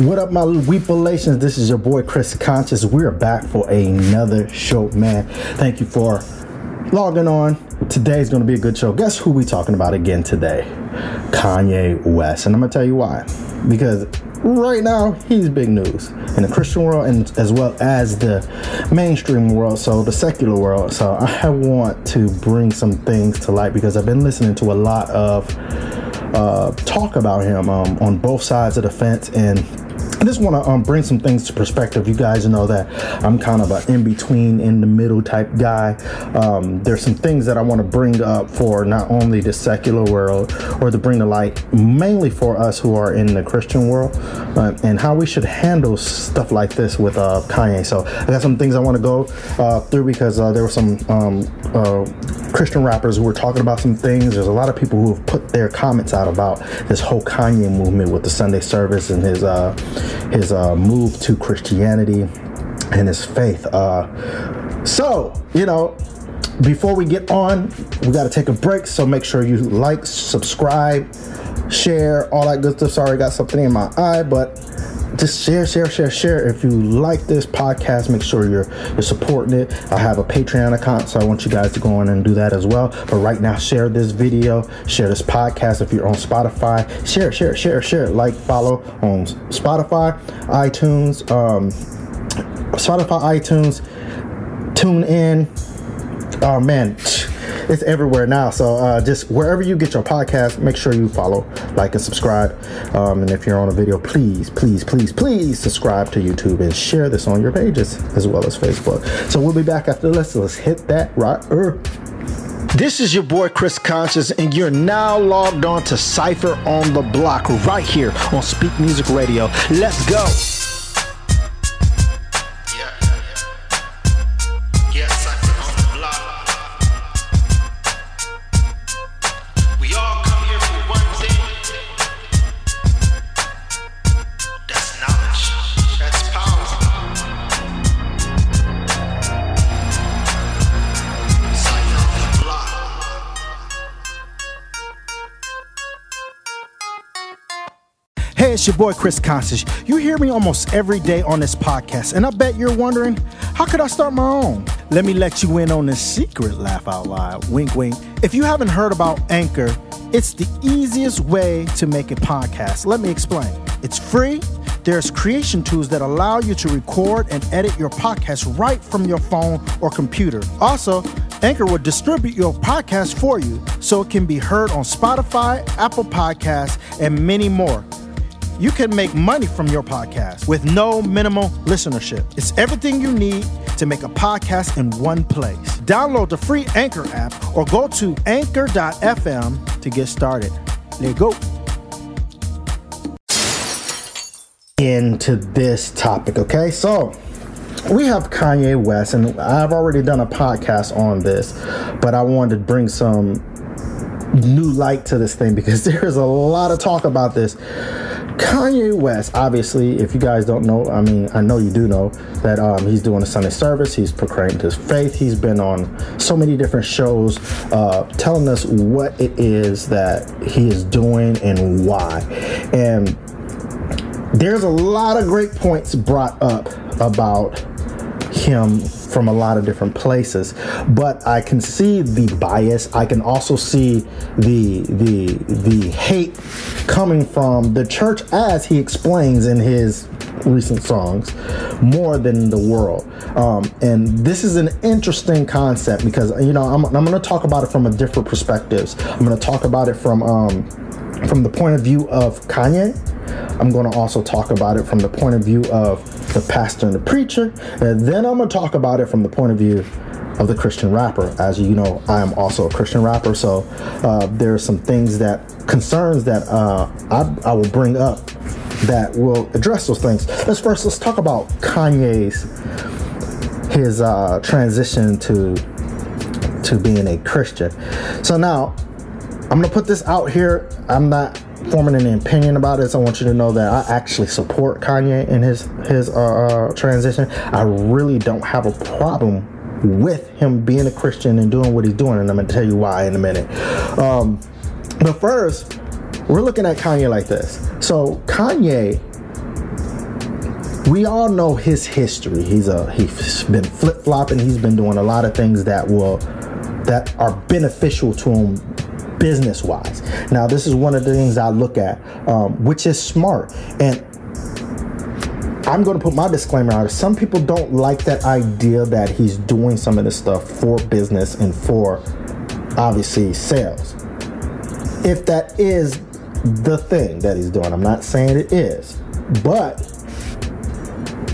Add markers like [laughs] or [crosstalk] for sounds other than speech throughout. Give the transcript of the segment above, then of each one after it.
What up, my Weepalations? This is your boy Chris Conscience. We're back for another show, man. Thank you for logging on. Today's to be a good show. Guess who we talking about again today? Kanye West, and I'm gonna tell you why. Because right now he's big news in the Christian world and as well as the mainstream world, so the secular world. So I want to bring some things to light because I've been listening to a lot of uh, talk about him um, on both sides of the fence and I just want to um, bring some things to perspective. You guys know that I'm kind of an in between, in the middle type guy. Um, there's some things that I want to bring up for not only the secular world or to bring to light, mainly for us who are in the Christian world, uh, and how we should handle stuff like this with uh, Kanye. So I got some things I want to go uh, through because uh, there were some um, uh, Christian rappers who were talking about some things. There's a lot of people who have put their comments out about this whole Kanye movement with the Sunday service and his uh, his uh, move to Christianity and his faith. Uh, so, you know, before we get on, we got to take a break. So make sure you like, subscribe, share, all that good stuff. Sorry, I got something in my eye, but just share, share, share, share. If you like this podcast, make sure you're you're supporting it. I have a Patreon account, so I want you guys to go on and do that as well. But right now, share this video, share this podcast. If you're on Spotify, share, share, share, share. Like, follow on Spotify, iTunes, um, Spotify, iTunes, tune in. Oh man it's everywhere now. So uh, just wherever you get your podcast, make sure you follow, like, and subscribe. Um, and if you're on a video, please, please, please, please subscribe to YouTube and share this on your pages as well as Facebook. So we'll be back after this. So let's hit that right. This is your boy Chris Conscience, and you're now logged on to Cypher on the Block right here on Speak Music Radio. Let's go. Hey, it's your boy Chris Conscience. You hear me almost every day on this podcast, and I bet you're wondering, how could I start my own? Let me let you in on this secret laugh out loud. Wink, wink. If you haven't heard about Anchor, it's the easiest way to make a podcast. Let me explain. It's free. There's creation tools that allow you to record and edit your podcast right from your phone or computer. Also, Anchor will distribute your podcast for you so it can be heard on Spotify, Apple Podcasts, and many more you can make money from your podcast with no minimal listenership. It's everything you need to make a podcast in one place. Download the free Anchor app or go to anchor.fm to get started. Let's go. Into this topic, okay? So, we have Kanye West, and I've already done a podcast on this, but I wanted to bring some new light to this thing because [laughs] there is a lot of talk about this Kanye West, obviously, if you guys don't know, I mean, I know you do know that um, he's doing a Sunday service. He's proclaimed his faith. He's been on so many different shows uh, telling us what it is that he is doing and why. And there's a lot of great points brought up about him from a lot of different places. But i can see the bias. I can also see the the the hate coming from the church as he explains in his recent songs more than the world. Um, and this is an interesting concept because you know i'm, I'm going to talk about it from a different perspectives. I'm going to talk about it from um, from the point of view of kanye i'm going to also talk about it from the point of view of the pastor and the preacher. And then I'm going to talk about it from the point of view of the Christian rapper. As you know, I am also a Christian rapper, so uh, there are some things that concerns that uh, I, I will bring up that will address those things. Let's first let's talk about Kanye's his uh, transition to to being a Christian. So now I'm gonna put this out here. I'm not forming an opinion about this, I want you to know that I actually support Kanye in his his uh, uh, transition. I really don't have a problem with him being a Christian and doing what he's doing, and I'm gonna tell you why in a minute. Um, but first, we're looking at Kanye like this. So Kanye we all know his history. He's a he's been flip flopping. He's been doing a lot of things that will that are beneficial to him business wise. Now, this is one of the things I look at, um, which is smart. And I'm going to put my disclaimer out. Some people don't like that idea that he's doing some of this stuff for business and for obviously sales. If that is the thing that he's doing, I'm not saying it is, but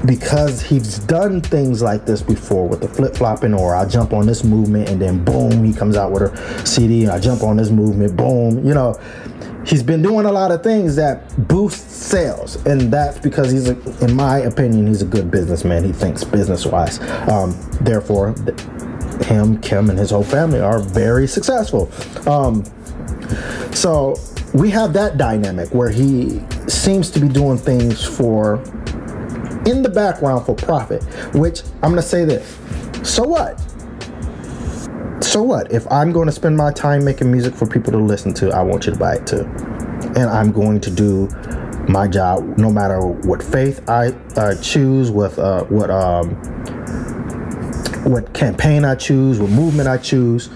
because he's done things like this before with the flip flopping, or I jump on this movement and then boom, he comes out with a CD, and I jump on this movement, boom, you know. He's been doing a lot of things that boost sales, and that's because he's, a, in my opinion, he's a good businessman. He thinks business wise. Um, therefore, him, Kim, and his whole family are very successful. Um, so we have that dynamic where he seems to be doing things for in the background for profit, which I'm going to say this. So what? So what? If I'm going to spend my time making music for people to listen to, I want you to buy it too. And I'm going to do my job no matter what faith I uh, choose, with uh, what um, what campaign I choose, what movement I choose.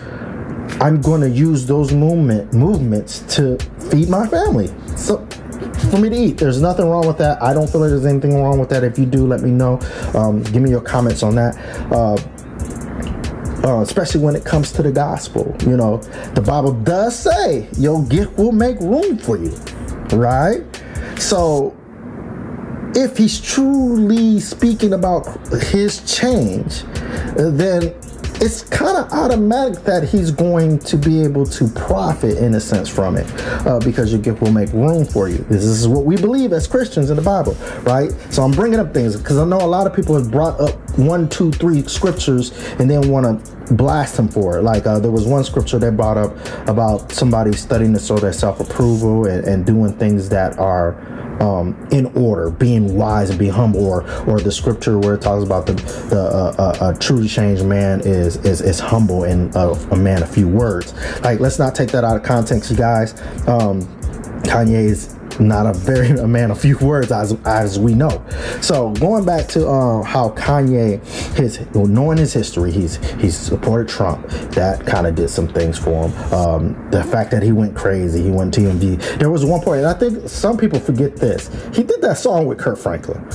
I'm going to use those movement movements to feed my family. So for me to eat. There's nothing wrong with that. I don't feel like there's anything wrong with that. If you do, let me know. Um, give me your comments on that. Uh, uh, especially when it comes to the gospel. You know, the Bible does say your gift will make room for you, right? So, if he's truly speaking about his change, then it's kind of automatic that he's going to be able to profit in a sense from it uh, because your gift will make room for you. This is what we believe as Christians in the Bible, right? So I'm bringing up things because I know a lot of people have brought up one, two, three scriptures and then want to blast him for it. Like uh, there was one scripture they brought up about somebody studying to show their self approval and, and doing things that are um, in order, being wise and being humble, or or the scripture where it talks about the the uh, uh, a truly changed man is is is humble and uh, a man a few words. Like let's not take that out of context, you guys. Um, Kanye's not a very [laughs] a man of few words as as we know. So going back to uh, how Kanye his knowing his history, he's he's supported Trump. That kind of did some things for him. Um, the fact that he went crazy, he went TMZ. There was one point, and I think some people forget this. He did that song with Kirk Franklin,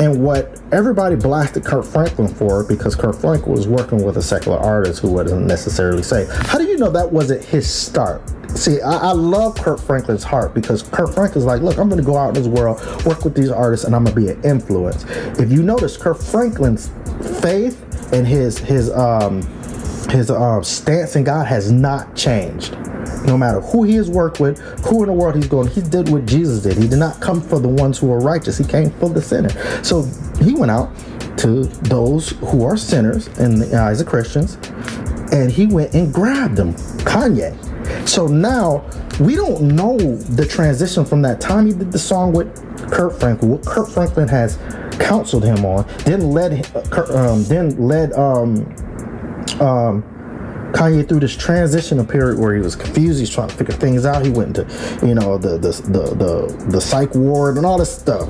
and what everybody blasted Kirk Franklin for because Kirk Franklin was working with a secular artist who wasn't necessarily say. How do you know that wasn't his start? See, I, I, love Kirk Franklin's heart because Kirk Franklin's like, look, I'm to go out in this world, work with these artists, and I'm to be an influence. If you notice, Kirk Franklin's faith and his his um his uh, stance in God has not changed. No matter who he has worked with, who in the world he's going, he did what Jesus did. He did not come for the ones who are righteous. He came for the sinner. So he went out to those who are sinners in the eyes of Christians, and he went and grabbed them. Kanye so now we don't know the transition from that time he did the song with Kirk Franklin, what Kirk Franklin has counseled him on, then led, um, then led um, um, Kanye through this transitional period where he was confused. He's trying to figure things out. He went into, you know, the the the the, the psych ward and all this stuff,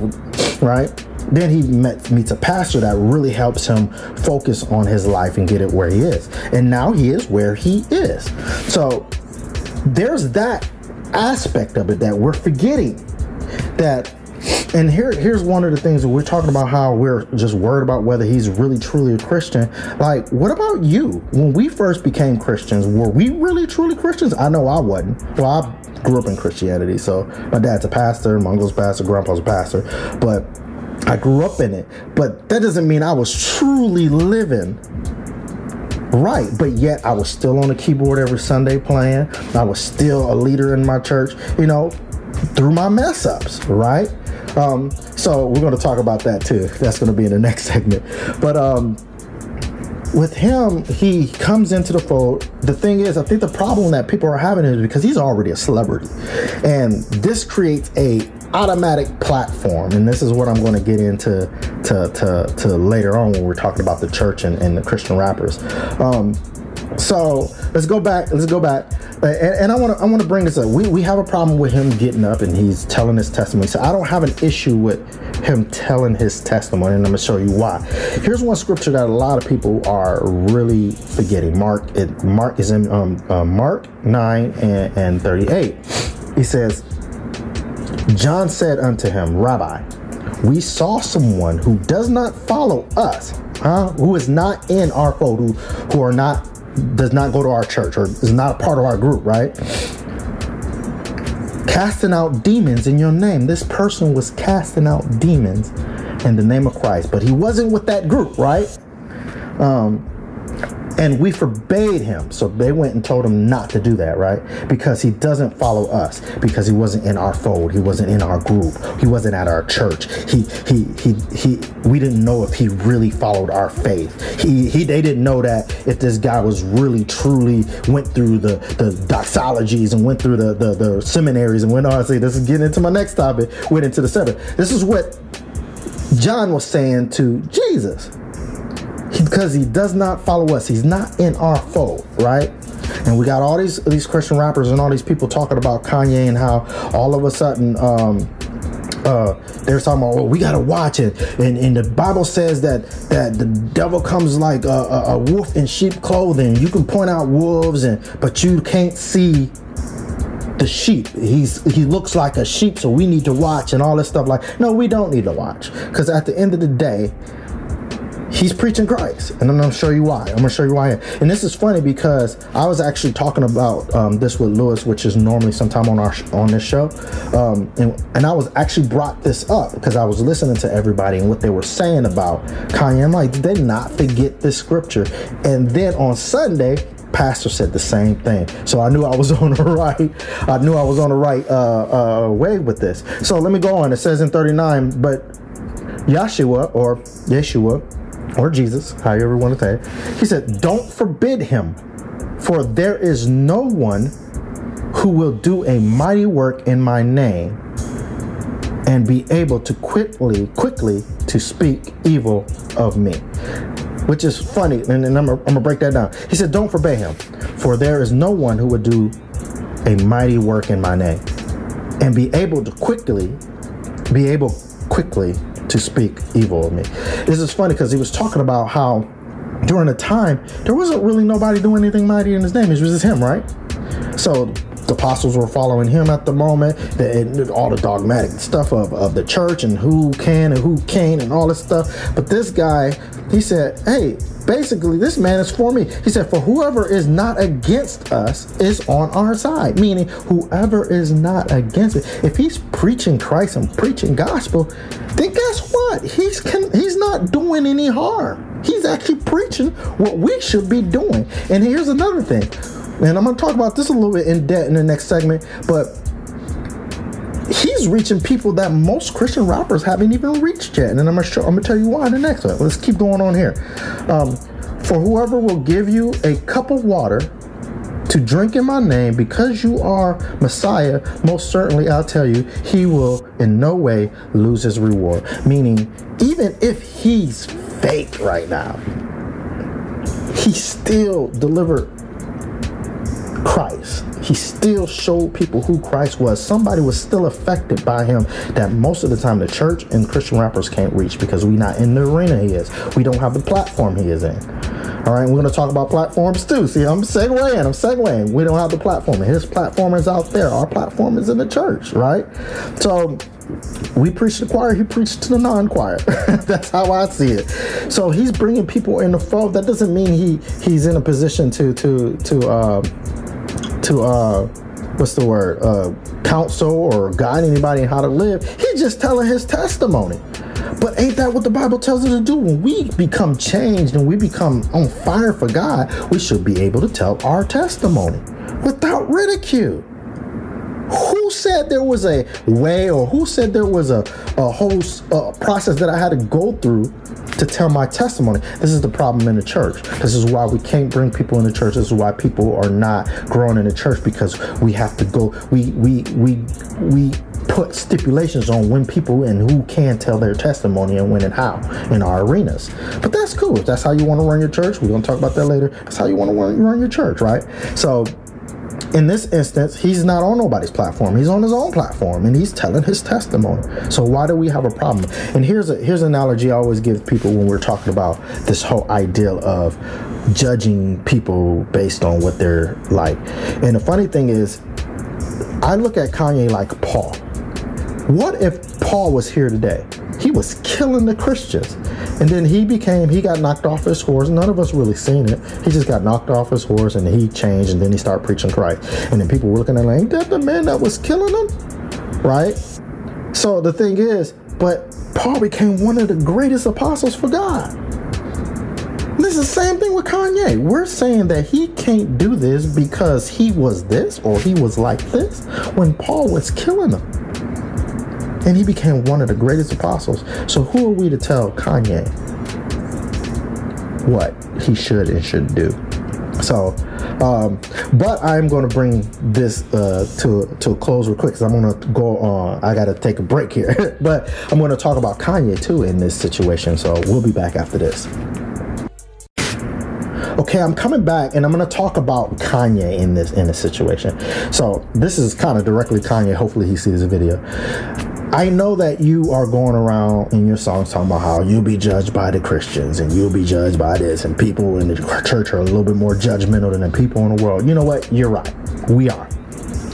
right? Then he met, meets a pastor that really helps him focus on his life and get it where he is. And now he is where he is. So there's that aspect of it that we're forgetting that and here here's one of the things that we're talking about how we're just worried about whether he's really truly a Christian. Like, what about you? When we first became Christians, were we really truly Christians? I know I wasn't. Well, I grew up in Christianity, so my dad's a pastor, my uncle's a pastor, grandpa's a pastor, but I grew up in it. But that doesn't mean I was truly living right but yet i was still on the keyboard every sunday playing. I was still a leader in my church you know through my mess ups right? Um, so we're going to talk about that too. That's going to be in the [laughs] next segment. But um, with him, he comes into the fold. The thing is, I think the problem that people are having is because he's already a celebrity, and this creates a automatic platform, and this is what I'm going to get into to, to, to later on when we're talking about the church and, and the Christian rappers. Um, so let's go back. Let's go back, and, and I want to I want to bring this up. We we have a problem with him getting up and he's telling his testimony. So I don't have an issue with him telling his testimony, and I'm gonna show you why. Here's one scripture that a lot of people are really forgetting. Mark, it Mark is in um, uh, Mark nine and, and 38. He says, John said unto him, Rabbi, we saw someone who does not follow us, huh? Who is not in our fold, who, who are not does not go to our church or is not a part of our group, right? Casting out demons in your name. This person was casting out demons in the name of Christ, but he wasn't with that group, right? Um, and we forbade him. So they went and told him not to do that, right? Because he doesn't follow us, because he wasn't in our fold, he wasn't in our group, he wasn't at our church. He he he he we didn't know if he really followed our faith. He he they didn't know that if this guy was really truly went through the the doxologies and went through the the, the seminaries and went oh, on. say this is getting into my next topic, went into the seven. This is what John was saying to Jesus because he does not follow us. He's not in our fold, right? And we got all these these Christian rappers and all these people talking about Kanye and how all of a sudden um, uh, they're talking about, well, we gotta watch it, and, and the Bible says that that the devil comes like a, a, a wolf in sheep clothing. You can point out wolves, and but you can't see the sheep. He's he looks like a sheep, so we need to watch and all this stuff. Like, no, we don't need to watch because at the end of the day, he's preaching Christ, and I'm gonna show you why. I'm gonna show you why. And this is funny because I was actually talking about um, this with Lewis, which is normally sometime on our on this show, um, and and I was actually brought this up because I was listening to everybody and what they were saying about Kanye. I'm like, did they not forget this scripture? And then on Sunday, pastor said the same thing. So I knew I was [laughs] on the right. I knew I was on the right uh, uh, way with this. So let me go on. It says in 39, but Yeshua or Yeshua or Jesus, however you want to say it, he said, Don't forbid him, for there is no one who will do a mighty work in my name and be able to quickly, quickly to speak evil of me. Which is funny, and, and I'm, I'm gonna break that down. He said, Don't forbid him, for there is no one who would do a mighty work in my name and be able to quickly, be able quickly to speak evil of me. This is funny because he was talking about how during the time there wasn't really nobody doing anything mighty in his name. It was just him, right? So the apostles were following him at the moment, the, all the dogmatic stuff of, of the church and who can and who can't and all this stuff. But this guy, he said, hey, basically this man is for me. He said for whoever is not against us is on our side. Meaning whoever is not against it if he's preaching christ and preaching gospel then guess what? He's he's not doing any harm. He's actually preaching what we should be doing. And here's another thing. And i'm going to talk about this a little bit in depth in the next segment but he's reaching people that most Christian rappers haven't even reached yet. And I'm gonna show, I'm gonna tell you why in the next one. Let's keep going on here. Um, for whoever will give you a cup of water to drink in my name because you are Messiah, most certainly I'll tell you, he will in no way lose his reward. Meaning, even if he's fake right now, he still delivered Christ. He still showed people who Christ was. Somebody was still affected by him that most of the time the church and Christian rappers can't reach because we're not in the arena he is. We don't have the platform he is in. All right, we're going to talk about platforms too. See, I'm segueing, I'm segueing. We don't have the platform. His platform is out there. Our platform is in the church, right? So we preach the choir, he preached to the non-choir. [laughs] That's how I see it. So he's bringing people in the fold. That doesn't mean he he's in a position to to to uh, to uh what's the word uh counsel or guide anybody in how to live he's just telling his testimony. But ain't that what the bible tells us to do? When we become changed and we become on fire for god we should be able to tell our testimony without ridicule who said there was a way or who said there was a, a whole uh, process that I had to go through to tell my testimony? This is the problem in the church. This is why we can't bring people in the church. This is why people are not growing in the church because we have to go, we, we, we, we, put stipulations on when people and who can tell their testimony and when and how in our arenas. But that's cool. If that's how you want to run your church, we're going to talk about that later. That's how you want to run, run your church, right? So in this instance, he's not on nobody's platform. He's on his own platform and he's telling his testimony. So why do we have a problem? And here's a here's an analogy I always give people when we're talking about this whole ideal of judging people based on what they're like. And the funny thing is, I look at Kanye like Paul. What if Paul was here today? He was killing the Christians. And then he became, he got knocked off his horse. None of us really seen it. He just got knocked off his horse and he changed and then he started preaching Christ. And then people were looking at him, like, ain't that the man that was killing him? Right? So the thing is, but Paul became one of the greatest apostles for God. This is the same thing with Kanye. We're saying that he can't do this because he was this or he was like this when Paul was killing them and he became one of the greatest apostles. So who are we to tell Kanye what he should and shouldn't do? So, um, but I'm going to bring this uh, to to a close real quick because I'm going to go on. I got to take a break here, [laughs] but I'm going to talk about Kanye too in this situation. So we'll be back after this. Okay, I'm coming back and I'm going to talk about Kanye in this in this situation. So this is kind of directly Kanye. Hopefully he sees the video. I know that you are going around in your songs talking about how you'll be judged by the Christians and you'll be judged by this, and people in the church are a little bit more judgmental than the people in the world. You know what? You're right. We are.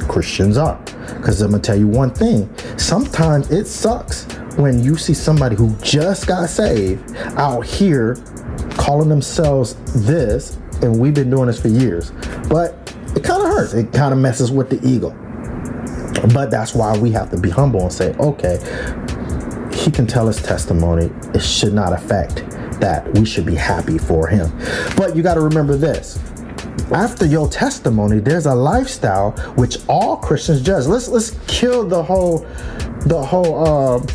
Christians are. Because I'm going to tell you one thing sometimes it sucks when you see somebody who just got saved out here calling themselves this, and we've been doing this for years. But it kind of hurts. It kind of messes with the ego. But that's why we have to be humble and say, okay, he can tell his testimony. It should not affect that. We should be happy for him. But you got to remember this. After your testimony, there's a lifestyle which all Christians judge. Let's let's kill the whole the whole uh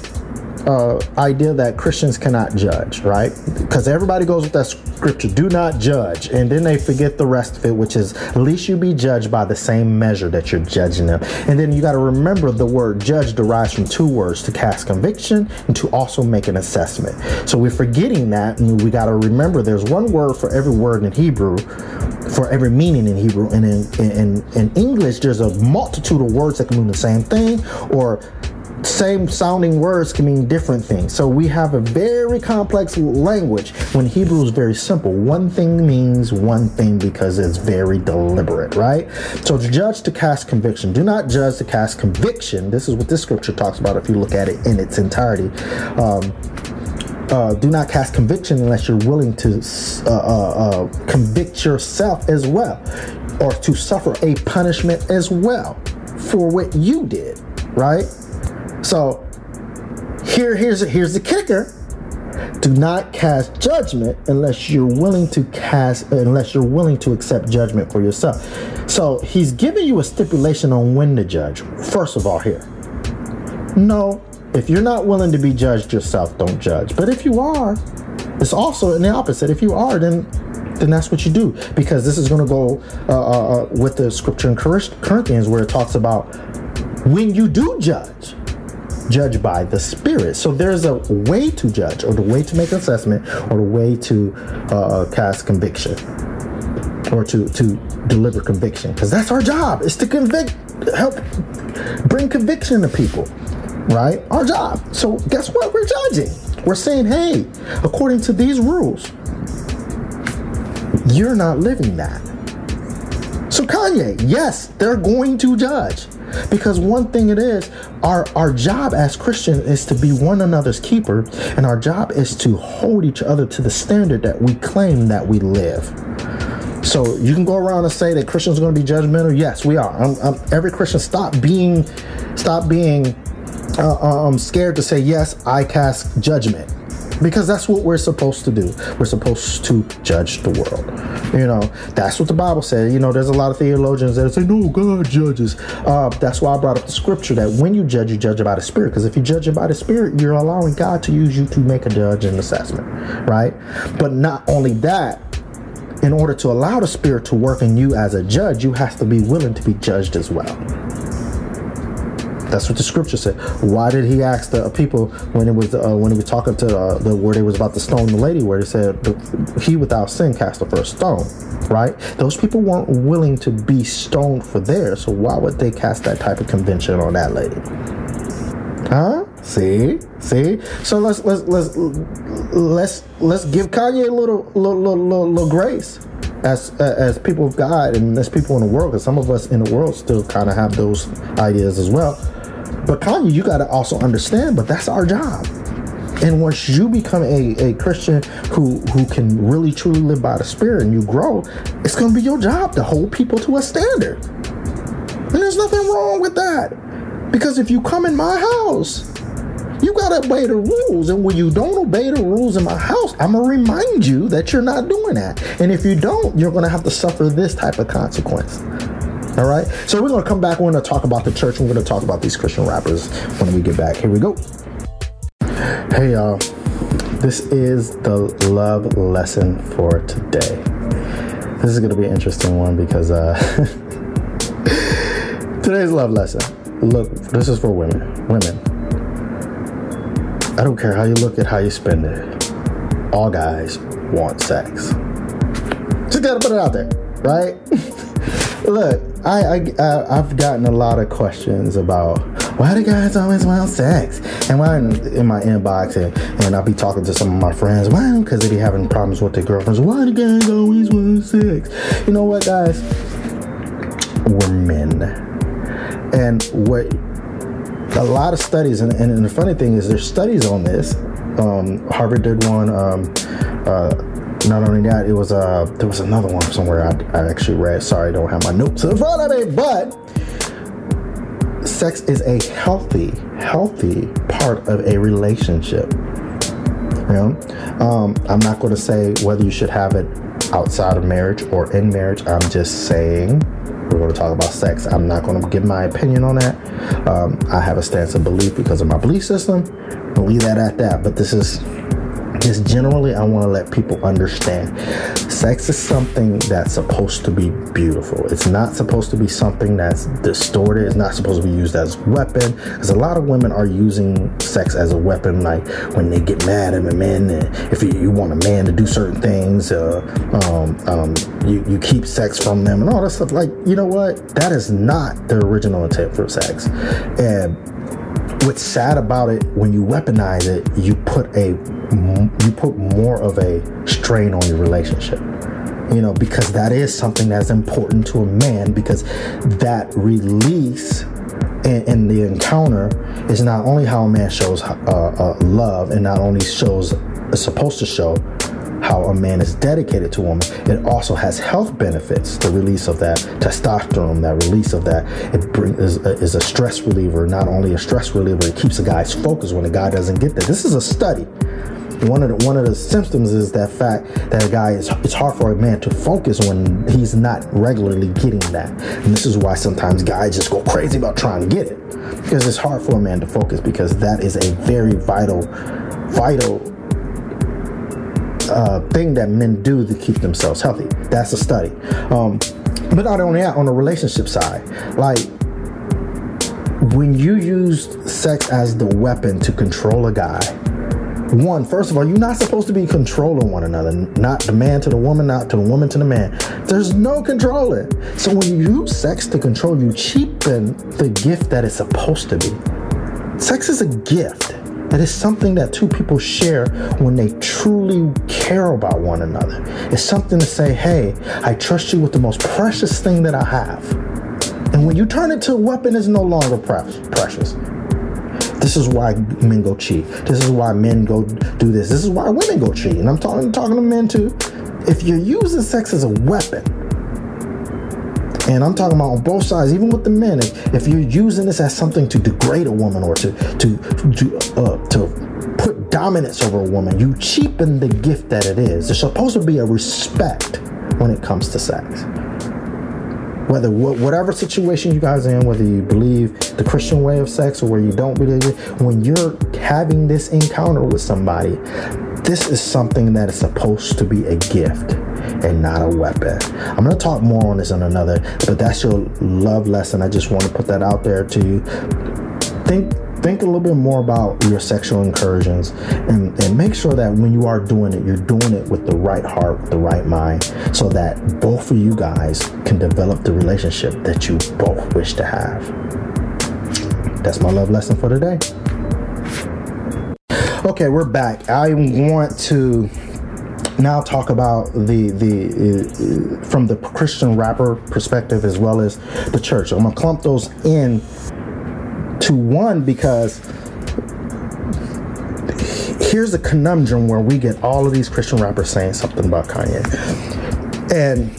uh, idea that Christians cannot judge, right? Because everybody goes with that scripture, do not judge. And then they forget the rest of it, which is, least you be judged by the same measure that you're judging them. And then you got to remember the word judge derives from two words to cast conviction and to also make an assessment. So we're forgetting that. And we got to remember there's one word for every word in Hebrew for every meaning in Hebrew. And in, in, in English, there's a multitude of words that can mean the same thing or same sounding words can mean different things. So we have a very complex language when Hebrew is very simple. One thing means one thing because it's very deliberate, right? So to judge to cast conviction. Do not judge to cast conviction. This is what this scripture talks about if you look at it in its entirety. Um, uh, do not cast conviction unless you're willing to uh, uh, uh, convict yourself as well or to suffer a punishment as well for what you did, right? So here, here's here's the kicker. Do not cast judgment unless you're willing to cast unless you're willing to accept judgment for yourself. So he's giving you a stipulation on when to judge. First of all, here. No, if you're not willing to be judged yourself, don't judge. But if you are, it's also in the opposite. If you are, then then that's what you do because this is going to go uh, uh, uh, with the scripture in Corinthians where it talks about when you do judge judge by the Spirit. So there's a way to judge, or the way to make assessment, or the way to uh, cast conviction, or to to deliver conviction, because that's our job. Is to convict, help bring conviction to people, right? Our job. So guess what? We're judging. We're saying, hey, according to these rules, you're not living that. So Kanye, yes, they're going to judge. Because one thing it is, our, our job as Christians is to be one another's keeper, and our job is to hold each other to the standard that we claim that we live. So you can go around and say that Christians are going to be judgmental. Yes, we are. I'm, I'm, every Christian stop being, stop being uh, um, scared to say yes. I cast judgment because that's what we're supposed to do. We're supposed to judge the world. You know, that's what the Bible says. You know, there's a lot of theologians that say, no, God judges. Uh, that's why I brought up the scripture that when you judge, you judge by the Spirit. Because if you judge by the Spirit, you're allowing God to use you to make a judge and assessment, right? But not only that, in order to allow the Spirit to work in you as a judge, you have to be willing to be judged as well. That's what the scripture said. Why did he ask the people when it was uh, when he was talking to uh, the where they was about to stone the lady, where he said, "He without sin cast the first stone." Right? Those people weren't willing to be stoned for theirs, so why would they cast that type of convention on that lady? Huh? See, see. So let's let's let's let's let's give Kanye a little little little, little, little grace as as people of God and as people in the world, because some of us in the world still kind of have those ideas as well. But Kanye, you got to also understand, but that's our job. And once you become a, a Christian who who can really truly live by the Spirit and you grow, it's going to be your job to hold people to a standard. And there's nothing wrong with that. Because if you come in my house, you gotta obey the rules. And when you don't obey the rules in my house, I'm gonna remind you that you're not doing that. And if you don't, you're gonna have to suffer this type of consequence. All right. So we're gonna come back. We're gonna talk about the church. We're gonna talk about these Christian rappers when we get back. Here we go. Hey y'all. This is the love lesson for today. This is gonna be an interesting one because uh [laughs] today's love lesson. Look, this is for women. Women. I don't care how you look at how you spend it. All guys want sex. Just gotta put it out there, right? [laughs] look, I, I I've gotten a lot of questions about why do guys always want sex, and why in, in my inbox, and, and I'll be talking to some of my friends, why? Because they be having problems with their girlfriends. Why do guys always want sex? You know what, guys? We're men, and what a lot of studies, and, and, the funny thing is, there's studies on this. Um, Harvard did one. Um, uh, not only that, it was uh, there was another one somewhere I, I actually read. Sorry, I don't have my notes in front of me, but sex is a healthy, healthy part of a relationship. You know, um, I'm not going to say whether you should have it outside of marriage or in marriage. I'm just saying we're going to talk about sex. I'm not going to give my opinion on that. Um, I have a stance of belief because of my belief system. I'll leave that at that. But this is just generally, I want to let people understand sex is something that's supposed to be beautiful. It's not supposed to be something that's distorted. It's not supposed to be used as weapon. Because a lot of women are using sex as a weapon, like when they get mad at a man. If you, you want a man to do certain things, uh, um, um, you, you keep sex from them and all that stuff. Like, you know what? That is not the original intent for sex. And what's sad about it when you weaponize it you put a you put more of a strain on your relationship. You know because that is something that's important to a man because that release in, in the encounter is not only how a man shows uh, uh, love and not only shows is supposed to show how a man is dedicated to a woman, it also has health benefits. The release of that testosterone, that release of that, it brings is, is a stress reliever. Not only a stress reliever, it keeps a guy's focus when a guy doesn't get that. This is a study. One of the one of the symptoms is that fact that a guy is it's hard for a man to focus when he's not regularly getting that. And this is why sometimes guys just go crazy about trying to get it. Because it's hard for a man to focus because that is a very vital, vital uh, thing that men do to keep themselves healthy. That's a study. Um, but not only that, on the relationship side, like when you use sex as the weapon to control a guy, one, first of all, you're not supposed to be controlling one another. Not the man to the woman, not to the woman to the man. There's no controlling. So when you use sex to control, you cheapen the gift that it's supposed to be. Sex is a gift. It is something that two people share when they truly care about one another. It's something to say, hey, I trust you with the most precious thing that I have. And when you turn it to a weapon, it's no longer precious. This is why men go cheat. This is why men go do this. This is why women go cheat. And I'm talking, talking to men too. If you're using sex as a weapon, and I'm talking about on both sides, even with the men. If, if you're using this as something to degrade a woman or to to to uh, to put dominance over a woman, you cheapen the gift that it is. There's supposed to be a respect when it comes to sex. Whether whatever situation you guys are in, whether you believe the Christian way of sex or where you don't believe it, when you're having this encounter with somebody, this is something that is supposed to be a gift and not a weapon. I'm to talk more on this in another, but that's your love lesson. I just want to put that out there to you. think think a little bit more about your sexual incursions and, and make sure that when you are doing it, you're doing it with the right heart, with the right mind, so that both of you guys can develop the relationship that you both wish to have. That's my love lesson for today. Okay, we're back. I want to now talk about the the uh, from the Christian rapper perspective as well as the church. I'm gonna clump those in to one because here's a conundrum where we get all of these Christian rappers saying something about Kanye. And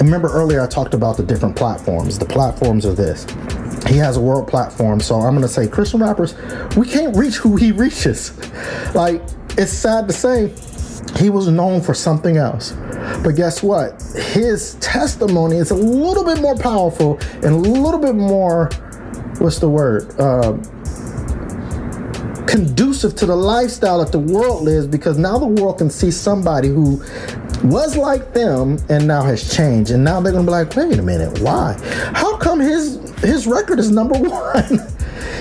remember earlier I talked about the different platforms. The platforms are this. He has a world platform, so I'm gonna say Christian rappers, we can't reach who he reaches. Like, it's sad to say, he was known for something else. But guess what? His testimony is a little bit more powerful and a little bit more what's the word? Uh, conducive to the lifestyle that the world lives because now the world can see somebody who was like them and now has changed. And now they're gonna be like wait a minute why? How come his his record is number [laughs] one?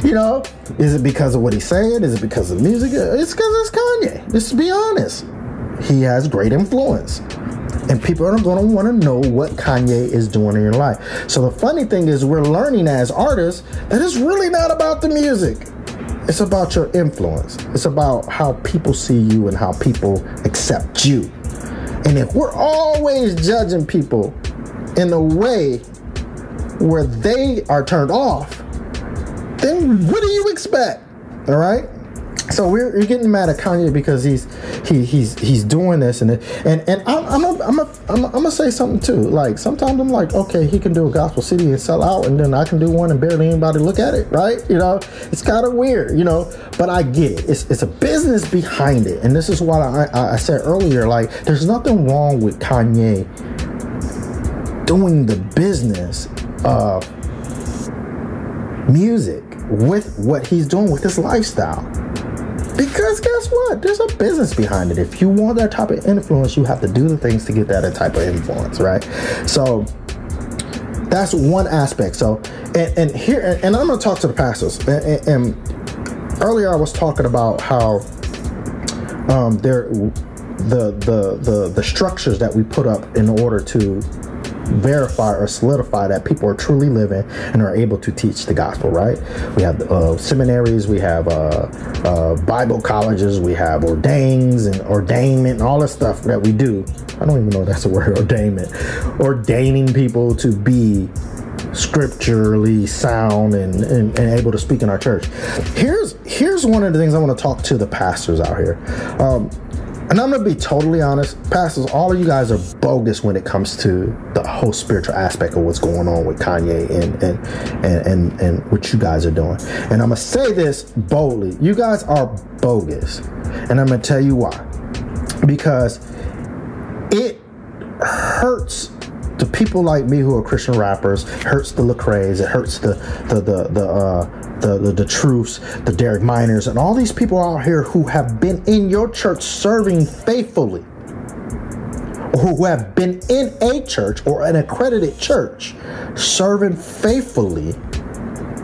You know is it because of what he's saying? Is it because of the music? It's because it's kanye. Just to be honest he has great influence and people are going to want to know what Kanye is doing in your life. So the funny thing is, we're learning as artists that it's really not about the music. It's about your influence. It's about how people see you and how people accept you. And if we're always judging people in a way where they are turned off, then what do you expect? All right? So we're, we're, getting mad at Kanye because he's he he's he's doing this and and and I'm I'm a, I'm, a, I'm, a, I'm gonna say something too. Like sometimes I'm like, okay, he can do a gospel city and sell out, and then I can do one and barely anybody look at it, right? You know, it's kind of weird, you know. But I get it. It's it's a business behind it, and this is what I I said earlier. Like, there's nothing wrong with Kanye doing the business of music with what he's doing with his lifestyle because guess what? There's a business behind it. If you want that type of influence, you have to do the things to get that type of influence, right? So that's one aspect. So, and, and here, and, and I'm going to talk to the pastors. And, and, earlier I was talking about how um, there, the the the the structures that we put up in order to verify or solidify that people are truly living and are able to teach the gospel, right? We have uh, seminaries, we have uh, uh, Bible colleges, we have ordains and ordainment and all the stuff that we do. I don't even know that's a word, [laughs] ordainment. Ordaining people to be scripturally sound and, and, and, able to speak in our church. Here's here's one of the things I want to talk to the pastors out here. Um, and I'm gonna be totally honest, pastors, all of you guys are bogus when it comes to the whole spiritual aspect of what's going on with Kanye and and and and, and what you guys are doing. And I'm gonna say this boldly: you guys are bogus, and I'm gonna tell you why. Because it hurts to people like me who are Christian rappers, hurts the Lecrae's, it hurts the the the the uh, the, the, the Truths, the Derek Minors, and all these people out here who have been in your church serving faithfully, or who have been in a church or an accredited church serving faithfully,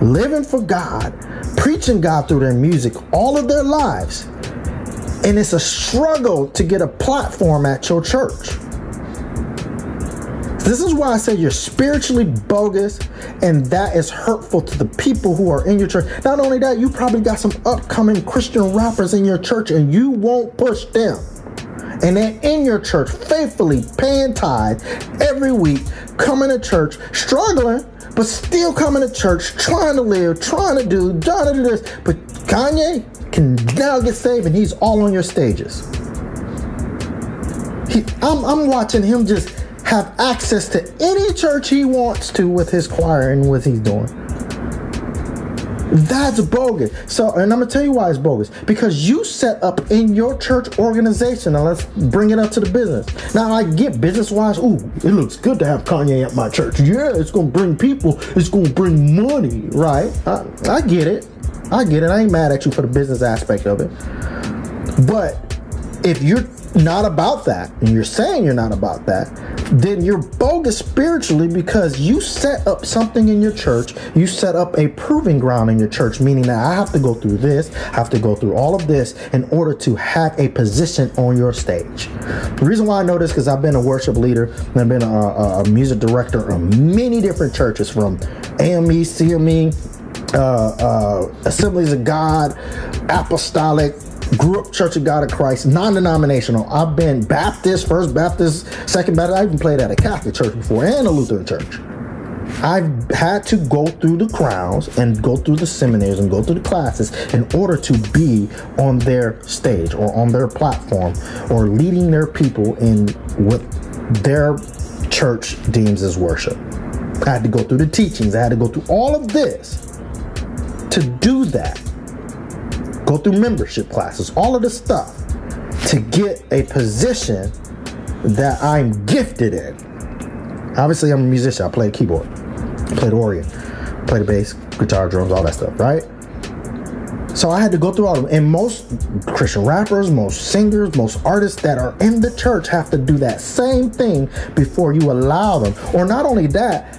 living for God, preaching God through their music all of their lives. And it's a struggle to get a platform at your church. This is why I say you're spiritually bogus and that is hurtful to the people who are in your church. Not only that, you probably got some upcoming Christian rappers in your church and you won't push them. And they're in your church faithfully paying tithe every week, coming to church, struggling, but still coming to church, trying to live, trying to do, trying to do this. But Kanye can now get saved and he's all on your stages. He, I'm, I'm watching him just have access to any church he wants to with his choir and what he's doing. That's bogus. So, and I'm gonna tell you why it's bogus. Because you set up in your church organization. Now let's bring it up to the business. Now I get business wise. Ooh, it looks good to have Kanye at my church. Yeah, it's gonna bring people. It's gonna bring money, right? I, I get it. I get it. I ain't mad at you for the business aspect of it. But if you're not about that, and you're saying you're not about that, then you're bogus spiritually because you set up something in your church. You set up a proving ground in your church, meaning that I have to go through this, I have to go through all of this in order to have a position on your stage. The reason why I know this because I've been a worship leader and I've been a, a music director of many different churches from AME, CME, uh, uh, Assemblies of God, Apostolic, grew up Church of God of Christ, non-denominational. I've been Baptist, First Baptist, Second Baptist. I even played at a Catholic church before and a Lutheran church. I've had to go through the crowns and go through the seminaries and go through the classes in order to be on their stage or on their platform or leading their people in what their church deems as worship. I had to go through the teachings. I had to go through all of this to do that go through membership classes, all of this stuff to get a position that I'm gifted in. Obviously, I'm a musician. I play keyboard, I play the organ, play the bass, guitar, drums, all that stuff, right? So I had to go through all of them. And most Christian rappers, most singers, most artists that are in the church have to do that same thing before you allow them. Or not only that,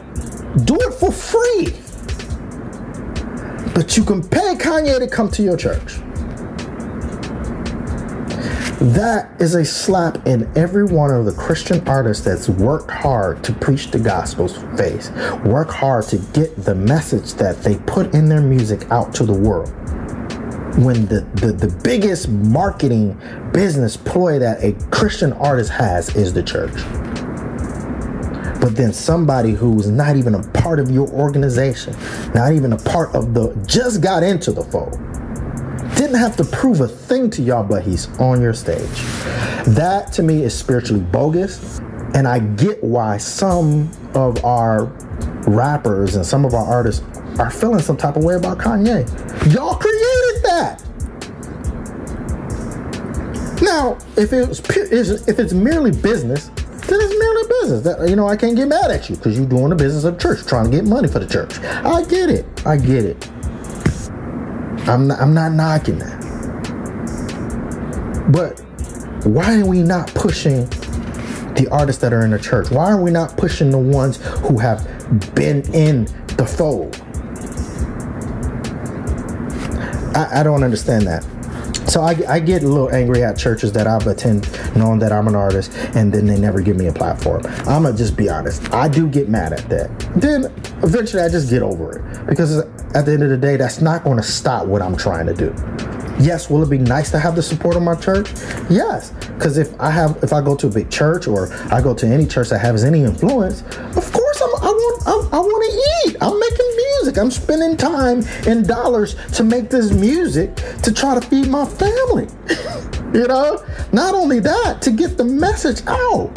do it for free. But you can pay Kanye to come to your church. That is a slap in every one of the Christian artists that's worked hard to preach the gospel's face, work hard to get the message that they put in their music out to the world. When the, the, the biggest marketing business ploy that a Christian artist has is the church but then somebody who's not even a part of your organization, not even a part of the, just got into the fold, didn't have to prove a thing to y'all, but he's on your stage. That to me is spiritually bogus. And I get why some of our rappers and some of our artists are feeling some type of way about Kanye. Y'all created that. Now, if it's if it's merely business, business. That, you know, I can't get mad at you because you're doing the business of church, trying to get money for the church. I get it. I get it. I'm not, I'm not knocking that. But why are we not pushing the artists that are in the church? Why are we not pushing the ones who have been in the fold? I, I don't understand that. So I, I, get a little angry at churches that I've attended knowing that I'm an artist and then they never give me a platform. I'm gonna just be honest. I do get mad at that. Then eventually I just get over it because at the end of the day, that's not gonna stop what I'm trying to do. Yes, will it be nice to have the support of my church? Yes, because if I have, if I go to a big church or I go to any church that has any influence, of course I'm, I want, I, I want to eat. I'm making music. I'm spending time and dollars to make this music to try to feed my family. [laughs] you know, not only that, to get the message out.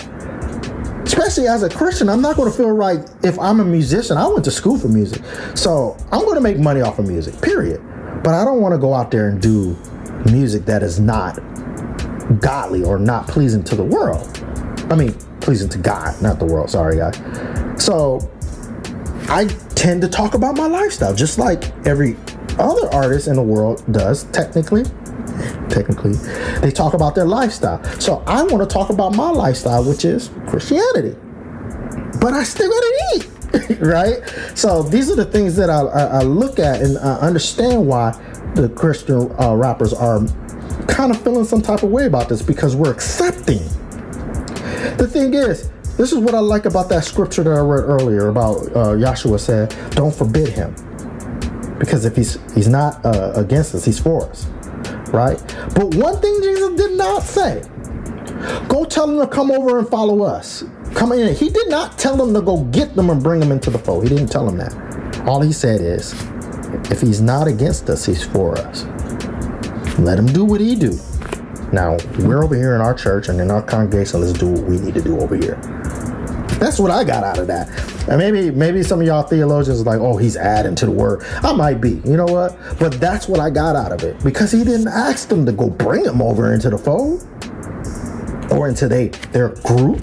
Especially as a Christian, I'm not going to feel right if I'm a musician. I went to school for music, so I'm going to make money off of music. Period. But I don't want to go out there and do music that is not godly or not pleasing to the world. I mean, pleasing to God, not the world. Sorry, guys. So I tend to talk about my lifestyle, just like every other artist in the world does, technically. Technically, they talk about their lifestyle. So I want to talk about my lifestyle, which is Christianity. But I still gotta eat, [laughs] right? So these are the things that I, I, I look at and I understand why the Christian uh, rappers are kind of feeling some type of way about this because we're accepting. The thing is, this is what I like about that scripture that I read earlier about uh, Yahshua said, "Don't forbid him," because if he's he's not uh, against us, he's for us, right? But one thing Jesus did not say: "Go tell them to come over and follow us." Come in. He did not tell them to go get them and bring them into the fold. He didn't tell them that. All he said is, if he's not against us, he's for us. Let him do what he do. Now, we're over here in our church and in our congregation, let's do what we need to do over here. That's what I got out of that. And maybe maybe some of y'all theologians are like, oh, he's adding to the word. I might be. You know what? But that's what I got out of it. Because he didn't ask them to go bring him over into the fold or into they, their group.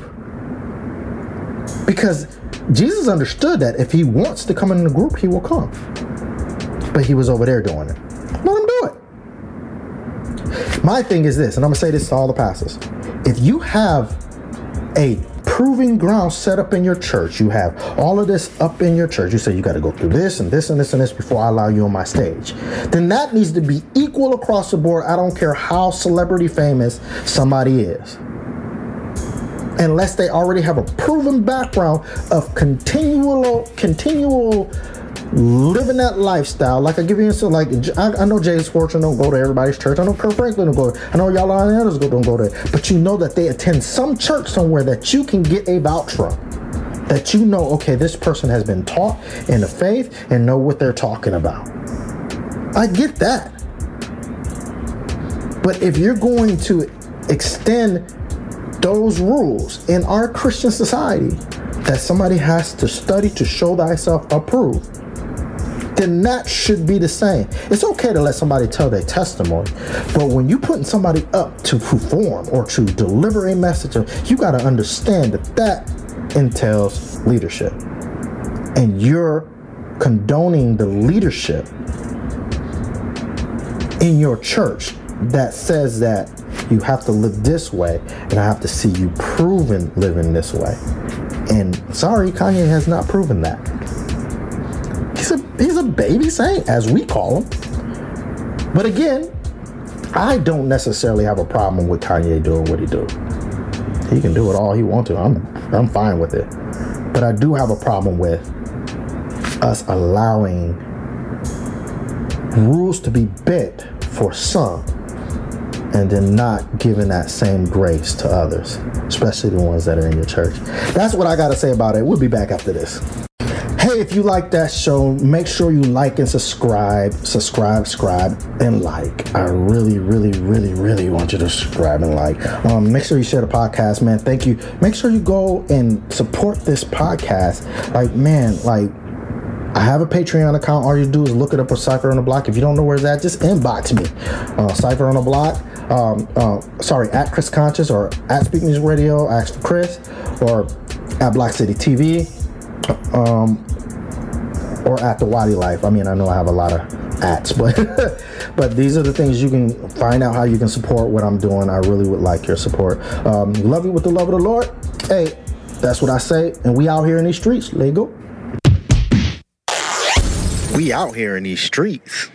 Because Jesus understood that if he wants to come in the group, he will come. But he was over there doing it. Let him do it. My thing is this, and I'm gonna say this to all the pastors. If you have a proving ground set up in your church, you have all of this up in your church, you say you got to go through this and this and this and this before I allow you on my stage, then that needs to be equal across the board. I don't care how celebrity famous somebody is. Unless they already have a proven background of continual continual living that lifestyle. Like I give you instance, like I, I know Jay Fortune don't go to everybody's church. I know Kirk Franklin don't go. There. I know y'all others go don't go there. But you know that they attend some church somewhere that you can get a vouch from. That you know, okay, this person has been taught in the faith and know what they're talking about. I get that. But if you're going to extend those rules in our Christian society that somebody has to study to show thyself approved, then that should be the same. It's okay to let somebody tell their testimony, but when you're putting somebody up to perform or to deliver a message, you got to understand that that entails leadership, and you're condoning the leadership in your church that says that you have to live this way, and I have to see you proven living this way. And sorry, Kanye has not proven that. He's a baby saint, as we call him. But again, I don't necessarily have a problem with Kanye doing what he do. He can do it all he wants to. I'm I'm fine with it. But I do have a problem with us allowing rules to be bent for some and then not giving that same grace to others, especially the ones that are in your church. That's what I got to say about it. We'll be back after this. If you like that show, make sure you like and subscribe, subscribe, subscribe, and like. I really, really, really, really want you to subscribe and like. Um, make sure you share the podcast, man. Thank you. Make sure you go and support this podcast. Like, man, like I have a Patreon account. All you do is look it up with Cypher on the Block. If you don't know where it's at, just inbox me. Uh, Cypher on the Block um, uh, sorry, at Chris Conscience or at Speak Music Radio, ask for Chris, or at Black City TV, um, or at the Waddy Life. I mean, I know I have a lot of ats, but [laughs] but these are the things you can find out how you can support what I'm doing. I really would like your support. Um, love you with the love of the Lord. Hey, that's what I say. And we out here in these streets. Lego. We out here in these streets.